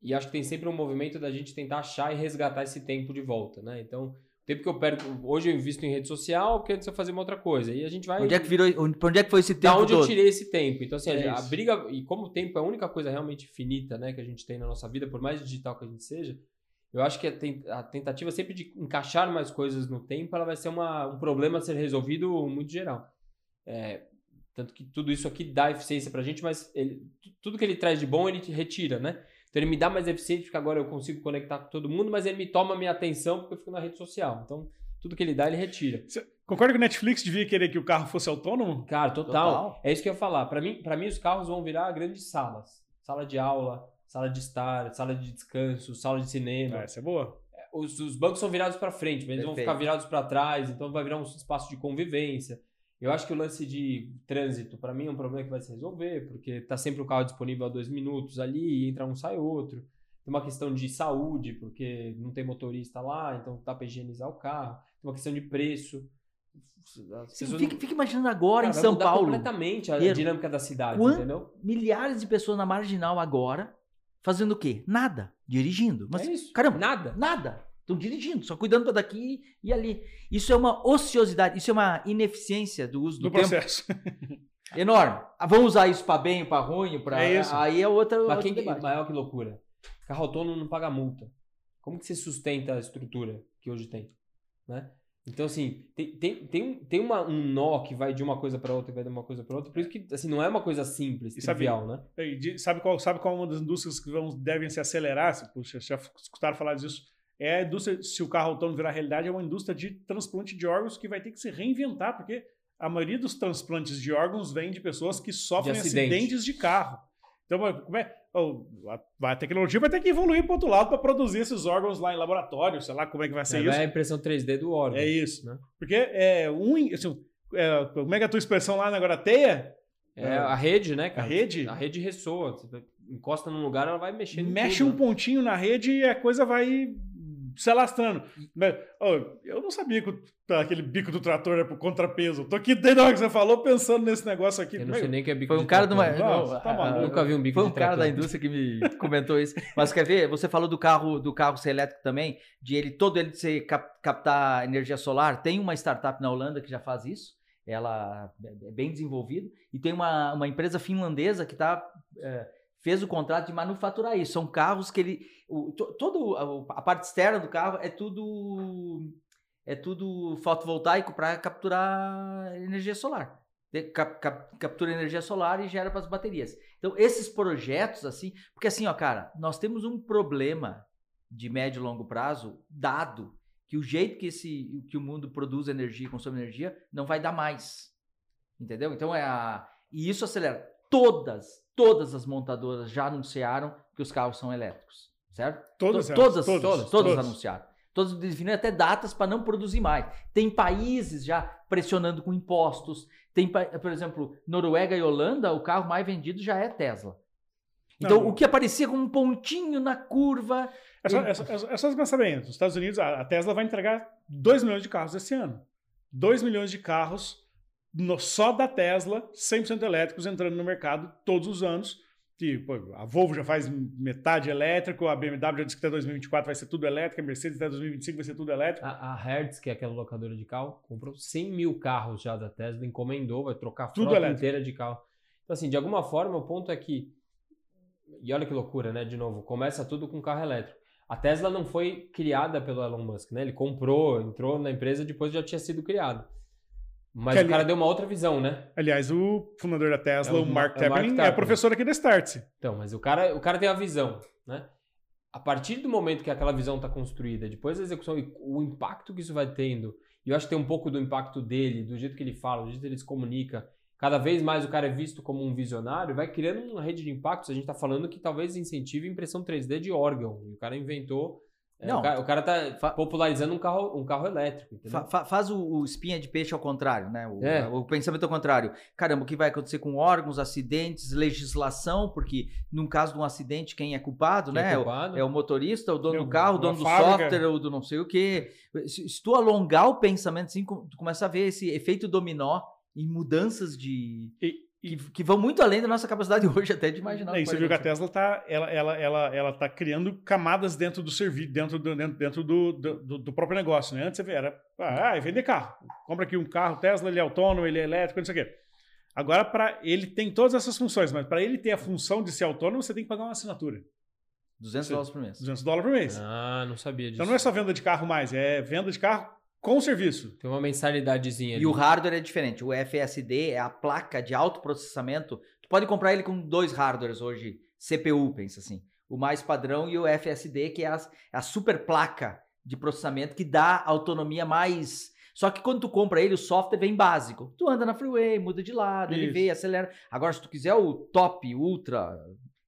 E acho que tem sempre um movimento da gente tentar achar e resgatar esse tempo de volta, né? Então, o tempo que eu perco, hoje eu invisto em rede social, porque antes eu fazia uma outra coisa. E a gente vai Onde é que virou, onde, pra onde é que foi esse da tempo onde eu todo? tirei esse tempo. Então, assim, É a, a briga, e como o tempo é a única coisa realmente finita, né, que a gente tem na nossa vida, por mais digital que a gente seja, eu acho que a, ten- a tentativa sempre de encaixar mais coisas no tempo, ela vai ser uma, um problema a ser resolvido muito geral. É, tanto que tudo isso aqui dá eficiência pra gente, mas ele- tu- tudo que ele traz de bom, ele te retira, né? Então ele me dá mais eficiência, porque agora eu consigo conectar com todo mundo, mas ele me toma a minha atenção porque eu fico na rede social. Então, tudo que ele dá, ele retira. Concorda que o Netflix devia querer que o carro fosse autônomo? Cara, total. Total. É isso que eu ia falar. Pra mim, para mim, os carros vão virar grandes salas. Sala de aula, sala de estar, sala de descanso, sala de cinema. Ah, essa é boa. Os, os bancos são virados para frente, mas eles vão ficar virados para trás, então vai virar um espaço de convivência. Eu acho que o lance de trânsito, para mim, é um problema que vai se resolver, porque tá sempre o carro disponível a dois minutos ali, e entra um, sai outro. Tem uma questão de saúde, porque não tem motorista lá, então dá para higienizar o carro. Tem uma questão de preço. Sim, fica, não- fica imaginando agora Cara, em vai São Paulo. completamente a dinâmica da cidade, quant- entendeu? milhares de pessoas na marginal agora fazendo o quê? Nada. Dirigindo. Mas, é isso. caramba, Nada. nada. Estão dirigindo, só cuidando pra daqui e ali. Isso é uma ociosidade, isso é uma ineficiência do uso do, Do tempo processo. enorme. Ah, Vamos usar isso pra bem, pra ruim, para É isso. aí é outra, Mas outro quem que, debate. maior que loucura? Carro autônomo não paga multa. Como que você sustenta a estrutura que hoje tem? Né? Então, assim, tem, tem, tem, um- tem uma, um nó que vai de uma coisa para outra e vai de uma coisa para outra. Por isso que, assim, não é uma coisa simples, E sabe- trivial, né? E de- Sabe qual, sabe qual é uma das indústrias que vão, devem se acelerar? Se- Puxa, já escutaram falar disso. É a indústria, se o carro autônomo virar realidade, é uma indústria de transplante de órgãos que vai ter que se reinventar, porque a maioria dos transplantes de órgãos vem de pessoas que sofrem acidente. acidentes de carro. Então, como é? A, tecnologia vai ter que evoluir para outro lado para produzir esses órgãos lá em laboratório, sei lá como é que vai ser É, isso. vai a impressão 3D do órgão. É isso. né? Porque é um. Assim, é, como é que é a tua expressão lá agora? Teia? É a rede, né, cara? A rede? A rede ressoa. Você encosta num lugar, ela vai mexendo. mexe tudo, um né? pontinho na rede e a coisa vai se alastrando. Mas, ó, eu não sabia que aquele bico do trator era pro contrapeso. Tô aqui desde a hora que você falou pensando nesse negócio aqui. Eu não é- sei nem o que é bico Foi um de cara de uma. trator. Nossa, não, tá maluco. Nunca vi um bico Foi um de cara da trator. indústria que me comentou isso. Mas quer ver? Você falou do carro, do carro ser elétrico também, de ele todo ele ser cap- captar energia solar. Tem uma startup na Holanda que já faz isso. Ela é bem desenvolvida e tem uma, uma empresa finlandesa que tá é, fez o contrato de manufaturar isso. São carros que ele o, to- todo a, parte externa do carro é tudo é tudo fotovoltaico para capturar energia solar. Cap- cap- captura energia solar e gera para as baterias. Então, esses projetos, assim, porque assim, ó, cara, nós temos um problema de médio e longo prazo, dado que o jeito que, esse, que o mundo produz energia e consome energia não vai dar mais. Entendeu? Então é a. E isso acelera. Todas, todas as montadoras já anunciaram que os carros são elétricos. Certo? Todas, To- todas, todas, todas, todas. anunciaram. Todos definiram até datas para não produzir mais. Tem países já pressionando com impostos. Tem, por exemplo, Noruega e Holanda, o carro mais vendido já é Tesla. Então, não, o que aparecia como um pontinho na curva. É só, é só, é só pensar bem: nos Estados Unidos, a Tesla vai entregar 2 milhões de carros esse ano. 2 milhões de carros no, só da Tesla, 100% elétricos, entrando no mercado todos os anos. Que, pô, a Volvo já faz metade elétrico, a BMW já disse que até 2024 vai ser tudo elétrico, a Mercedes até 2025 vai ser tudo elétrico. A, a Hertz, que é aquela locadora de carro, comprou 100 mil carros já da Tesla, encomendou, vai trocar a tudo frota elétrico. inteira de carro. Então, assim, de alguma forma, o ponto é que. E olha que loucura, né? De novo, começa tudo com carro elétrico. A Tesla não foi criada pelo Elon Musk, né? Ele comprou, entrou na empresa depois já tinha sido criado. Mas que o cara ali... deu uma outra visão, né? Aliás, o fundador da Tesla, é o, Mark é Taberning, é professor aqui da Startse. Então, mas o cara, o cara tem a visão, né? A partir do momento que aquela visão está construída, depois da execução e o impacto que isso vai tendo, e eu acho que tem um pouco do impacto dele, do jeito que ele fala, do jeito que ele se comunica, cada vez mais o cara é visto como um visionário, vai criando uma rede de impactos. A gente está falando que talvez incentive impressão 3D de órgão. E o cara inventou é, não, o, cara, o cara tá fa popularizando um carro, um carro elétrico. Fa fa faz o, o, espinha de peixe ao contrário, né? O, é. o, pensamento ao contrário. Caramba, o que vai acontecer com órgãos, acidentes, legislação, porque num caso de um acidente, quem é culpado, quem é né? É, culpado? É, o, motorista, o dono do carro, o dono do fábrica. software, ou do não sei o quê. Se, se, tu alongar o pensamento assim, tu começa a ver esse efeito dominó em mudanças de. E, que, que, vão muito além da nossa capacidade hoje até de imaginar. É, e você viu que a Tesla tá, ela, ela, ela, ela tá criando camadas dentro do serviço, dentro, do, dentro, dentro do, do, do, próprio negócio. Né? Antes você era, ah, é vender carro. Compra aqui um carro Tesla, ele é autônomo, ele é elétrico, não sei o quê. Agora, para ele tem todas essas funções, mas para ele ter a função de ser autônomo, você tem que pagar uma assinatura. 200 dólares por mês. 200 dólares por mês. Ah, não sabia disso. Então não é só venda de carro mais, é venda de carro com o serviço. Tem uma mensalidadezinha ali. E o hardware é diferente. O FSD é a placa de alto processamento. Tu pode comprar ele com dois hardwares hoje, CPU, pensa assim. O mais padrão e o FSD, que é a, a super placa de processamento que dá autonomia mais. Só que quando tu compra ele, o software vem básico. Tu anda na freeway, muda de lado, Isso. ele vem, acelera. Agora, se tu quiser o top, ultra,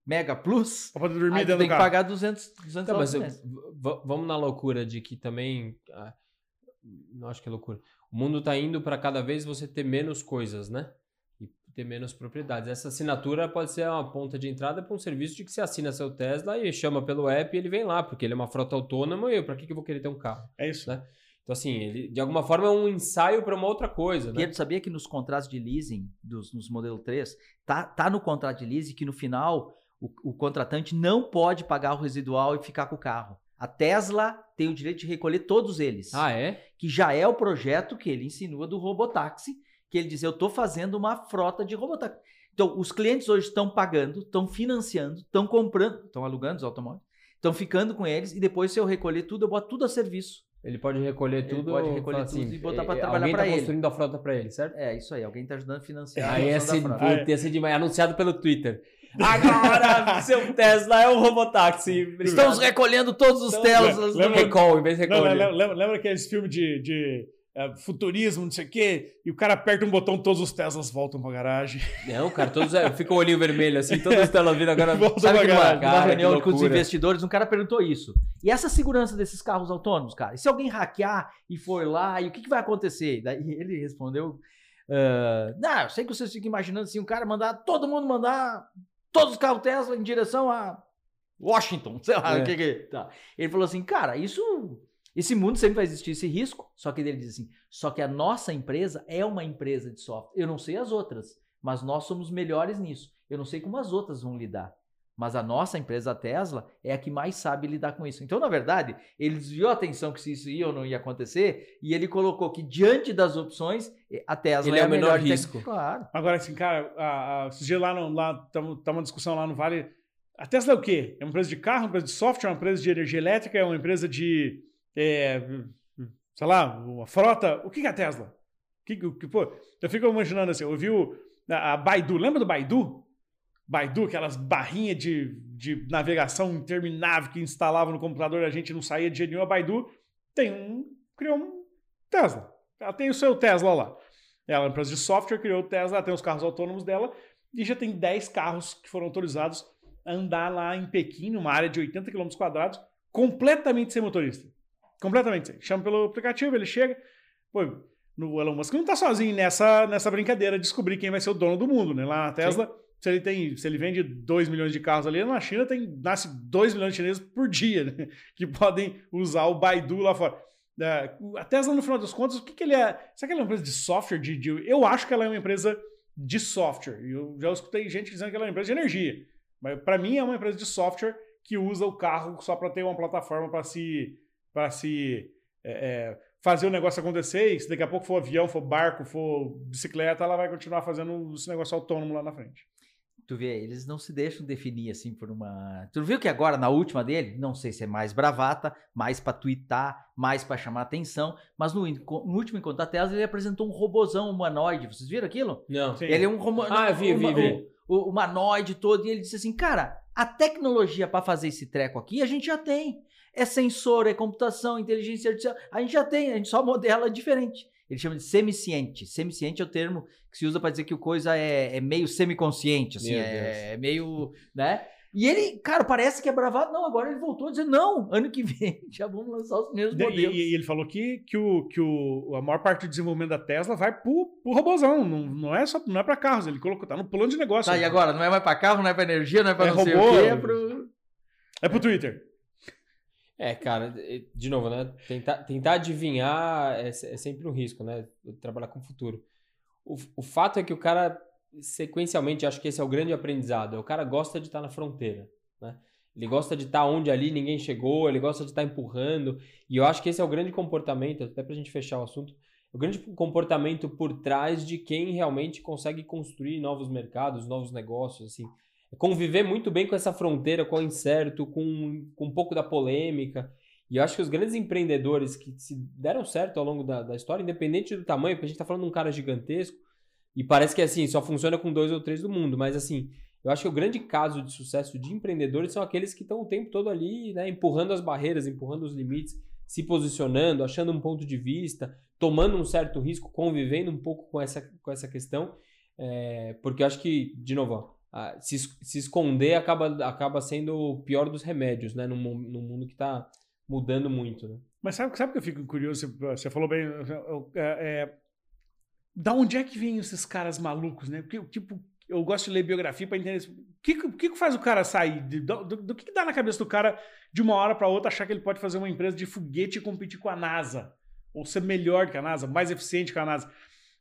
mega plus, pra poder dormir aí tu tem que pagar 200, 200 então, mas eu, Vamos na loucura de que também... Ah, acho que é loucura. O mundo está indo para cada vez você ter menos coisas, né? E ter menos propriedades. Essa assinatura pode ser uma ponta de entrada para um serviço de que você assina seu Tesla e chama pelo app e ele vem lá, porque ele é uma frota autônoma e para que, que eu vou querer ter um carro? É isso. Né? Então, assim, ele de alguma forma é um ensaio para uma outra coisa. Né? Pedro, sabia que nos contratos de leasing, dos, nos modelo 3, tá, tá no contrato de leasing que no final o, o contratante não pode pagar o residual e ficar com o carro. A Tesla tem o direito de recolher todos eles. Ah, é? Que já é o projeto que ele insinua do robotáxi, que ele diz: eu estou fazendo uma frota de robotáxi. Então, os clientes hoje estão pagando, estão financiando, estão comprando, estão alugando os automóveis, estão ficando com eles e depois, se eu recolher tudo, eu boto tudo a serviço. Ele pode recolher ele tudo. pode recolher tudo assim, e botar para é, trabalhar para tá ele. Alguém construindo a frota para ele, certo? É, isso aí. Alguém está ajudando a financiar. Aí ser, ia ser demais. Anunciado pelo Twitter. Agora, seu Tesla é um robotáxi. Estamos recolhendo todos os Teslas. Lembra, recall, em vez de recall. Lembra, lembra, lembra aqueles filmes de, de uh, futurismo, não sei o quê, e o cara aperta um botão, todos os Teslas voltam pra garagem. Não, cara, todos é, fica o olhinho vermelho assim, todos os Teslas vindo agora. Voltam sabe pra garagem. Numa, reunião com os investidores, um cara perguntou isso. E essa segurança desses carros autônomos, cara? E se alguém hackear e for lá, e o que, que vai acontecer? Daí ele respondeu. Uh, não, eu sei que vocês ficam imaginando assim, o cara mandar, todo mundo mandar todos os carros Tesla em direção a Washington, sei lá, é. o que que tá. Ele falou assim, cara, isso esse mundo sempre vai existir esse risco, só que ele diz assim, só que a nossa empresa é uma empresa de software. Eu não sei as outras, mas nós somos melhores nisso. Eu não sei como as outras vão lidar. Mas a nossa empresa, a Tesla, é a que mais sabe lidar com isso. Então, na verdade, ele desviou a atenção que se isso ia ou não ia acontecer e ele colocou que, diante das opções, a Tesla ele é, é o menor risco. Claro. Agora, assim, cara, a, a, esses dias lá, no, lá tá, uma discussão lá no Vale. A Tesla é o quê? É uma empresa de carro, uma empresa de software, uma empresa de energia elétrica, é uma empresa de. É, sei lá, uma frota. O que é a Tesla? Que, que, pô, eu fico imaginando assim, eu vi o, a, a Baidu, lembra do Baidu? Baidu, aquelas barrinhas de, de navegação interminável que instalava no computador a gente não saía de jeito nenhum. A Baidu tem um, criou um Tesla. Ela tem o seu Tesla lá. Ela é uma empresa de software, criou o Tesla, ela tem os carros autônomos dela e já tem 10 carros que foram autorizados a andar lá em Pequim, numa área de 80 km quadrados, completamente sem motorista. Completamente sem. Chama pelo aplicativo, ele chega. Pô, no Elon Musk não tá sozinho nessa, nessa brincadeira de descobrir quem vai ser o dono do mundo, né? Lá na Tesla, se ele tem, se ele vende 2 milhões de carros ali, na China tem nasce 2 milhões de chineses por dia, né? Que podem usar o Baidu lá fora. É, a Tesla, no final das contas, o que, que ele é? Será que ela é uma empresa de software? De, de, eu acho que ela é uma empresa de software. Eu já escutei gente dizendo que ela é uma empresa de energia. Mas para mim é uma empresa de software que usa o carro só para ter uma plataforma para se, pra se é, é, fazer o negócio acontecer. E se daqui a pouco for avião, for barco, for bicicleta, ela vai continuar fazendo esse negócio autônomo lá na frente. Tu vê, eles não se deixam definir assim por uma. Tu viu que agora, na última dele, não sei se é mais bravata, mais pra twittar, mais pra chamar atenção, mas no, no último encontro da Tesla ele apresentou um robozão humanoide. Vocês viram aquilo? Não. Sim. Ele é um robo... Ah, vi, vi, vi. O, o humanoide todo, e ele disse assim: cara, a tecnologia pra fazer esse treco aqui a gente já tem. É sensor, é computação, inteligência artificial. A gente já tem, a gente só modela diferente. Ele chama de semiciente. Semiciente é o termo que se usa para dizer que o coisa é, é meio semiconsciente, assim, é, é meio, né? E ele, cara, parece que é bravado. Não, agora ele voltou a dizer, não, ano que vem já vamos lançar os mesmos E, modelos. e ele falou que, que, o, que o, a maior parte do desenvolvimento da Tesla vai pro, pro robôzão. Não, não é só não é para carros. Ele colocou, tá no plano de negócio. Tá, e agora? Não é mais para carro, não é para energia, não é para É robô. é pro... É pro Twitter. É, cara, de novo, né? Tentar, tentar adivinhar é, é sempre um risco, né? Trabalhar com o futuro. O, o fato é que o cara, sequencialmente, acho que esse é o grande aprendizado. O cara gosta de estar na fronteira, né? Ele gosta de estar onde ali ninguém chegou, ele gosta de estar empurrando. E eu acho que esse é o grande comportamento, até pra gente fechar o assunto, o grande comportamento por trás de quem realmente consegue construir novos mercados, novos negócios, assim. Conviver muito bem com essa fronteira, com o incerto, com, com um pouco da polêmica. E eu acho que os grandes empreendedores que se deram certo ao longo da, da história, independente do tamanho, porque a gente tá falando de um cara gigantesco, e parece que assim, só funciona com dois ou três do mundo, mas assim, eu acho que o grande caso de sucesso de empreendedores são aqueles que estão o tempo todo ali, né, empurrando as barreiras, empurrando os limites, se posicionando, achando um ponto de vista, tomando um certo risco, convivendo um pouco com essa, com essa questão, é, porque eu acho que, de novo, ah, se, se esconder acaba, acaba sendo o pior dos remédios, né, num, num mundo que está mudando muito, né? Mas sabe, sabe que eu fico curioso? Você, falou bem. é, é, da onde é que vêm esses caras malucos, né? Porque, tipo, eu gosto de ler biografia para entender. O que, que- que faz o cara sair? de- do, do- do que, que dá na cabeça do cara de uma hora para outra achar que ele pode fazer uma empresa de foguete e competir com a NASA? Ou ser melhor que a NASA, mais eficiente que a NASA?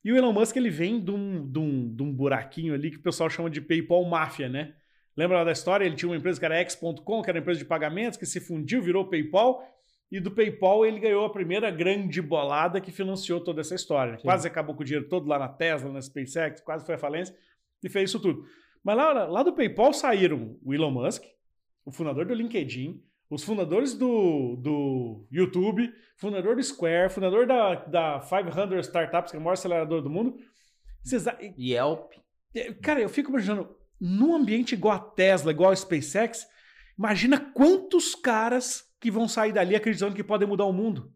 E o Elon Musk, ele vem de um, de um, de um buraquinho ali que o pessoal chama de PayPal Máfia, né? Lembra lá da história? Ele tinha uma empresa que era X.com, que era uma empresa de pagamentos, que se fundiu, virou PayPal. E do PayPal ele ganhou a primeira grande bolada que financiou toda essa história. Sim. Quase acabou com o dinheiro todo lá na Tesla, na SpaceX, quase foi à falência e fez isso tudo. Mas lá, lá do PayPal saíram o Elon Musk, o fundador do LinkedIn, os fundadores do, do YouTube, fundador do Square, fundador da, da 500 Startups, que é o maior acelerador do mundo. Vocês, Yelp. Cara, eu fico imaginando, num ambiente igual a Tesla, igual a SpaceX, imagina quantos caras que vão sair dali acreditando que podem mudar o mundo.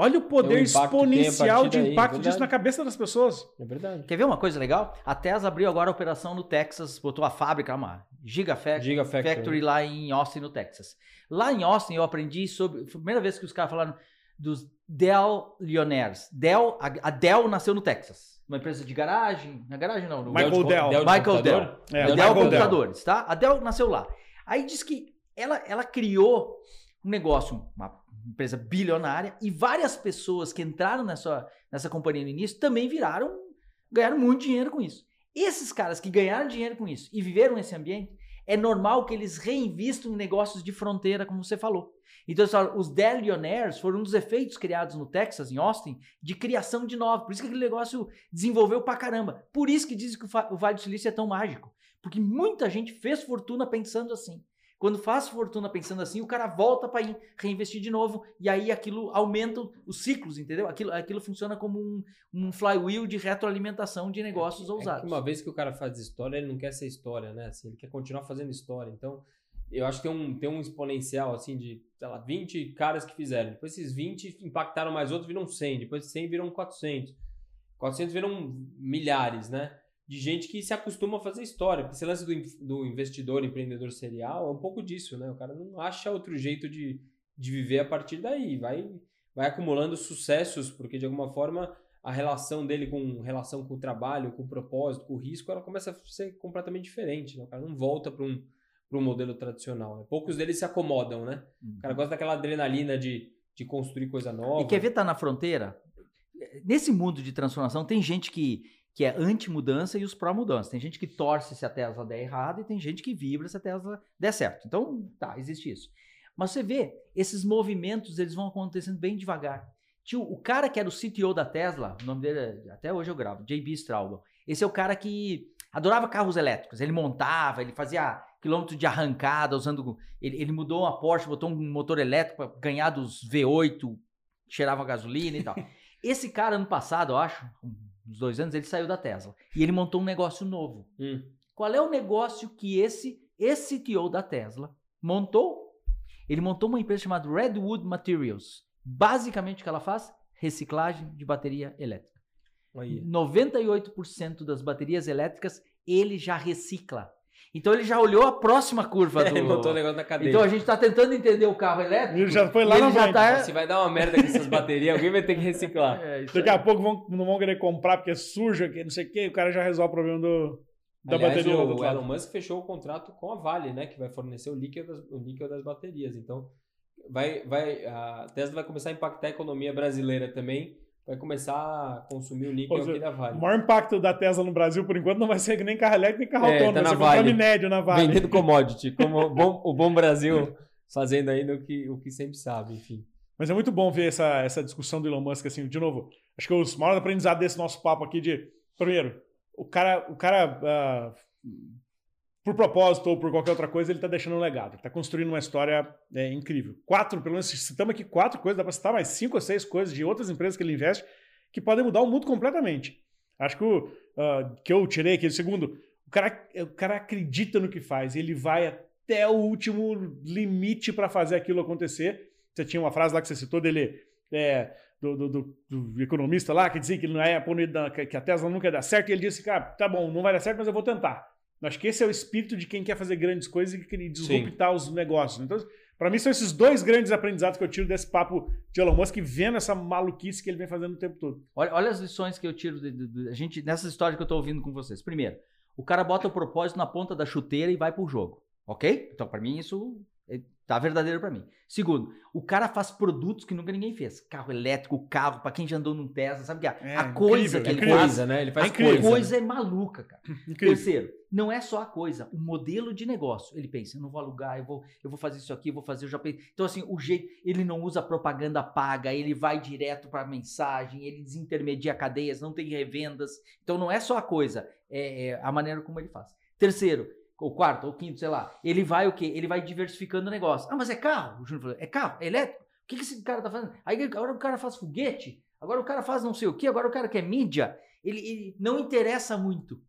Olha o poder É o exponencial de daí, impacto é disso na cabeça das pessoas. É verdade. Quer ver uma coisa legal? A Tesla abriu agora a operação no Texas, botou a fábrica, uma Gigafactory, Gigafactory. Factory lá em Austin, no Texas. Lá em Austin eu aprendi sobre. Foi a primeira vez que os caras falaram dos Dell Lionaires. Dell, a, a Dell nasceu no Texas. Uma empresa de garagem. Na garagem não, no Michael de- Dell. de Michael? Dell. É, Dell Dell. Computadores, tá? A Dell nasceu lá. Aí diz que ela, ela criou um negócio, uma empresa bilionária, e várias pessoas que entraram nessa, nessa companhia no início também viraram, ganharam muito dinheiro com isso. Esses caras que ganharam dinheiro com isso e viveram nesse ambiente, é normal que eles reinvistam em negócios de fronteira, como você falou. Então, os Dellionaires foram um dos efeitos criados no Texas, em Austin, de criação de novos. Por isso que aquele negócio desenvolveu pra caramba. Por isso que dizem que o Vale do Silício é tão mágico. Porque muita gente fez fortuna pensando assim. Quando faz fortuna pensando assim, o cara volta para reinvestir de novo e aí aquilo aumenta os ciclos, entendeu? Aquilo, aquilo funciona como um, um flywheel de retroalimentação de negócios É ousados. que uma vez que o cara faz história, ele não quer ser história, né? Assim, ele quer continuar fazendo história. Então, eu acho que tem um, tem um exponencial, assim, de, sei lá, 20 caras que fizeram. Depois esses 20 impactaram mais outros, viram 100. Depois 100 viram 400. 400 viram milhares, né? De gente que se acostuma a fazer história. Porque esse lance do, do investidor, empreendedor serial, é um pouco disso, né? O cara não acha outro jeito de, de viver a partir daí. Vai, vai acumulando sucessos, porque de alguma forma a relação dele com relação com o trabalho, com o propósito, com o risco, ela começa a ser completamente diferente. Né? O cara não volta para um, um modelo tradicional. Né? Poucos deles se acomodam, né? O cara gosta daquela adrenalina de, de construir coisa nova. E quer ver tá na fronteira? Nesse mundo de transformação, tem gente que, que é anti-mudança e os pró-mudança. Tem gente que torce se a Tesla der errado e tem gente que vibra se a Tesla der certo. Então, tá, existe isso. Mas você vê, esses movimentos, eles vão acontecendo bem devagar. Tio, o cara que era o CTO da Tesla, o nome dele, até hoje eu gravo, JB Straubel. Esse é o cara que adorava carros elétricos. Ele montava, ele fazia quilômetro de arrancada usando. Ele, ele mudou uma Porsche, botou um motor elétrico para ganhar dos V8, cheirava gasolina e tal. Esse cara, ano passado, eu acho, uns dois anos, ele saiu da Tesla. E ele montou um negócio novo. Hum. Qual é o negócio que esse, esse CTO da Tesla montou? Ele montou uma empresa chamada Redwood Materials. Basicamente, o que ela faz? Reciclagem de bateria elétrica. Aí. 98% das baterias elétricas ele já recicla. Então ele já olhou a próxima curva do. Ele botou o negócio na cadeia. Então a gente está tentando entender o carro elétrico. Ele já foi lá e na já tá... Se vai dar uma merda com essas baterias, alguém vai ter que reciclar. É, Daqui aí. a pouco vão, não vão querer comprar porque é sujo, que não sei o quê, e o cara já resolve o problema do, da Aliás, bateria. lá do o, o. Elon Musk fechou o contrato com a Vale, né? Que vai fornecer o níquel das, o níquel das baterias. Então, vai, vai, a Tesla vai começar a impactar a economia brasileira também. Vai começar a consumir o níquel Ou seja, aqui da O Vale. maior impacto da Tesla no Brasil, por enquanto, não vai ser nem carro elétrico nem carro É, autônomo. tá vai na ser Vale. minério na Vale. Vendendo commodity, como o bom, o bom Brasil fazendo ainda o que, o que sempre sabe, enfim. Mas é muito bom ver essa, essa discussão do Elon Musk, assim, de novo. Acho que os maiores aprendizados desse nosso papo aqui de, primeiro, o cara, o cara ah, por propósito ou por qualquer outra coisa, ele está deixando um legado. Está construindo uma história é, incrível. Quatro, pelo menos, citamos aqui quatro coisas, dá para citar mais cinco ou seis coisas de outras empresas que ele investe que podem mudar o mundo completamente. Acho que o ah, que eu tirei aqui, segundo, o cara, o cara acredita no que faz, ele vai até o último limite para fazer aquilo acontecer. Você tinha uma frase lá que você citou dele, é, do, do- do- do economista lá, que dizia que, não dar- que a Tesla nunca dar certo, e ele disse, cara, tá bom, não vai dar certo, mas eu vou tentar. Acho que esse é o espírito de quem quer fazer grandes coisas e querer disruptar os negócios. Então, para mim, são esses dois grandes aprendizados que eu tiro desse papo de Elon Musk, vendo essa maluquice que ele vem fazendo o tempo todo. Olha, olha as lições que eu tiro de, de- de- a gente, nessa história que eu tô ouvindo com vocês. Primeiro, o cara bota o propósito na ponta da chuteira e vai pro jogo. Ok? Então, pra mim, isso é- tá verdadeiro pra mim. Segundo, o cara faz produtos que nunca ninguém fez. Carro elétrico, carro, pra quem já andou num Tesla, sabe? que a- É, a coisa incrível, que ele incrível. faz. Coisa, né? Ele faz É. A coisa. coisa é maluca, cara. Incrível. Terceiro, não é só a coisa, o modelo de negócio. Ele pensa, eu não vou alugar, eu vou, eu vou fazer isso aqui, eu vou fazer, eu já pensei. Então, assim, o jeito, ele não usa propaganda paga, ele vai direto para mensagem, ele desintermedia cadeias, não tem revendas. Então, não é só a coisa, é, é a maneira como ele faz. Terceiro, ou quarto, ou quinto, sei lá, ele vai o quê? Ele vai diversificando o negócio. Ah, mas é carro? O Júnior falou, é carro? É elétrico? O que, que esse cara tá fazendo? Aí agora o cara faz foguete, agora o cara faz não sei o quê, agora o cara quer mídia. Ele, ele não interessa muito.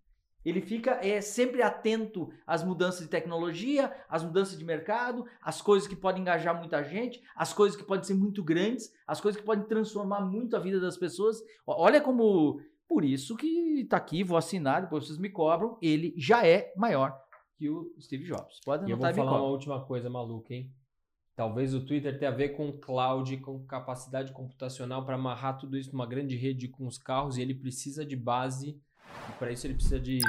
Ele fica é, sempre atento às mudanças de tecnologia, às mudanças de mercado, às coisas que podem engajar muita gente, às coisas que podem ser muito grandes, às coisas que podem transformar muito a vida das pessoas. Olha como. Por isso que tá aqui, vou assinar, depois vocês me cobram. Ele já é maior que o Steve Jobs. Pode E eu anotar vou falar uma última coisa maluca, hein? Talvez o Twitter tenha a ver com cloud, com capacidade computacional para amarrar tudo isso numa grande rede com os carros e ele precisa de base. E para isso ele precisa de.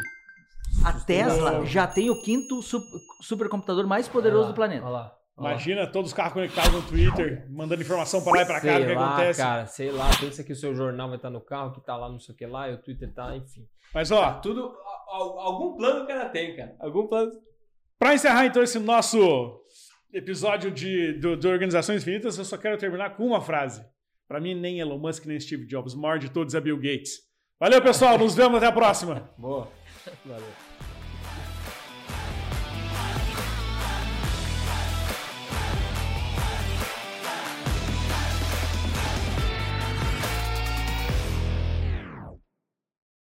A Tesla já tem o quinto su- supercomputador mais poderoso lá, do planeta. Olha lá. olha lá. Imagina todos os carros conectados no Twitter, mandando informação para lá e para cá, o que acontece. cara, sei lá. Pensa que o seu jornal vai estar no carro, que tá lá não sei o que lá, e o Twitter tá, enfim. Mas, Tá ó, tudo. Algum plano o cara tem, cara. Algum plano. para encerrar então esse nosso episódio de, do, de Organizações Infinitas, eu só quero terminar com uma frase. Para mim, nem Elon Musk, nem Steve Jobs. O maior de todos é Bill Gates. Valeu, pessoal. Nos vemos até a próxima. Boa. Valeu.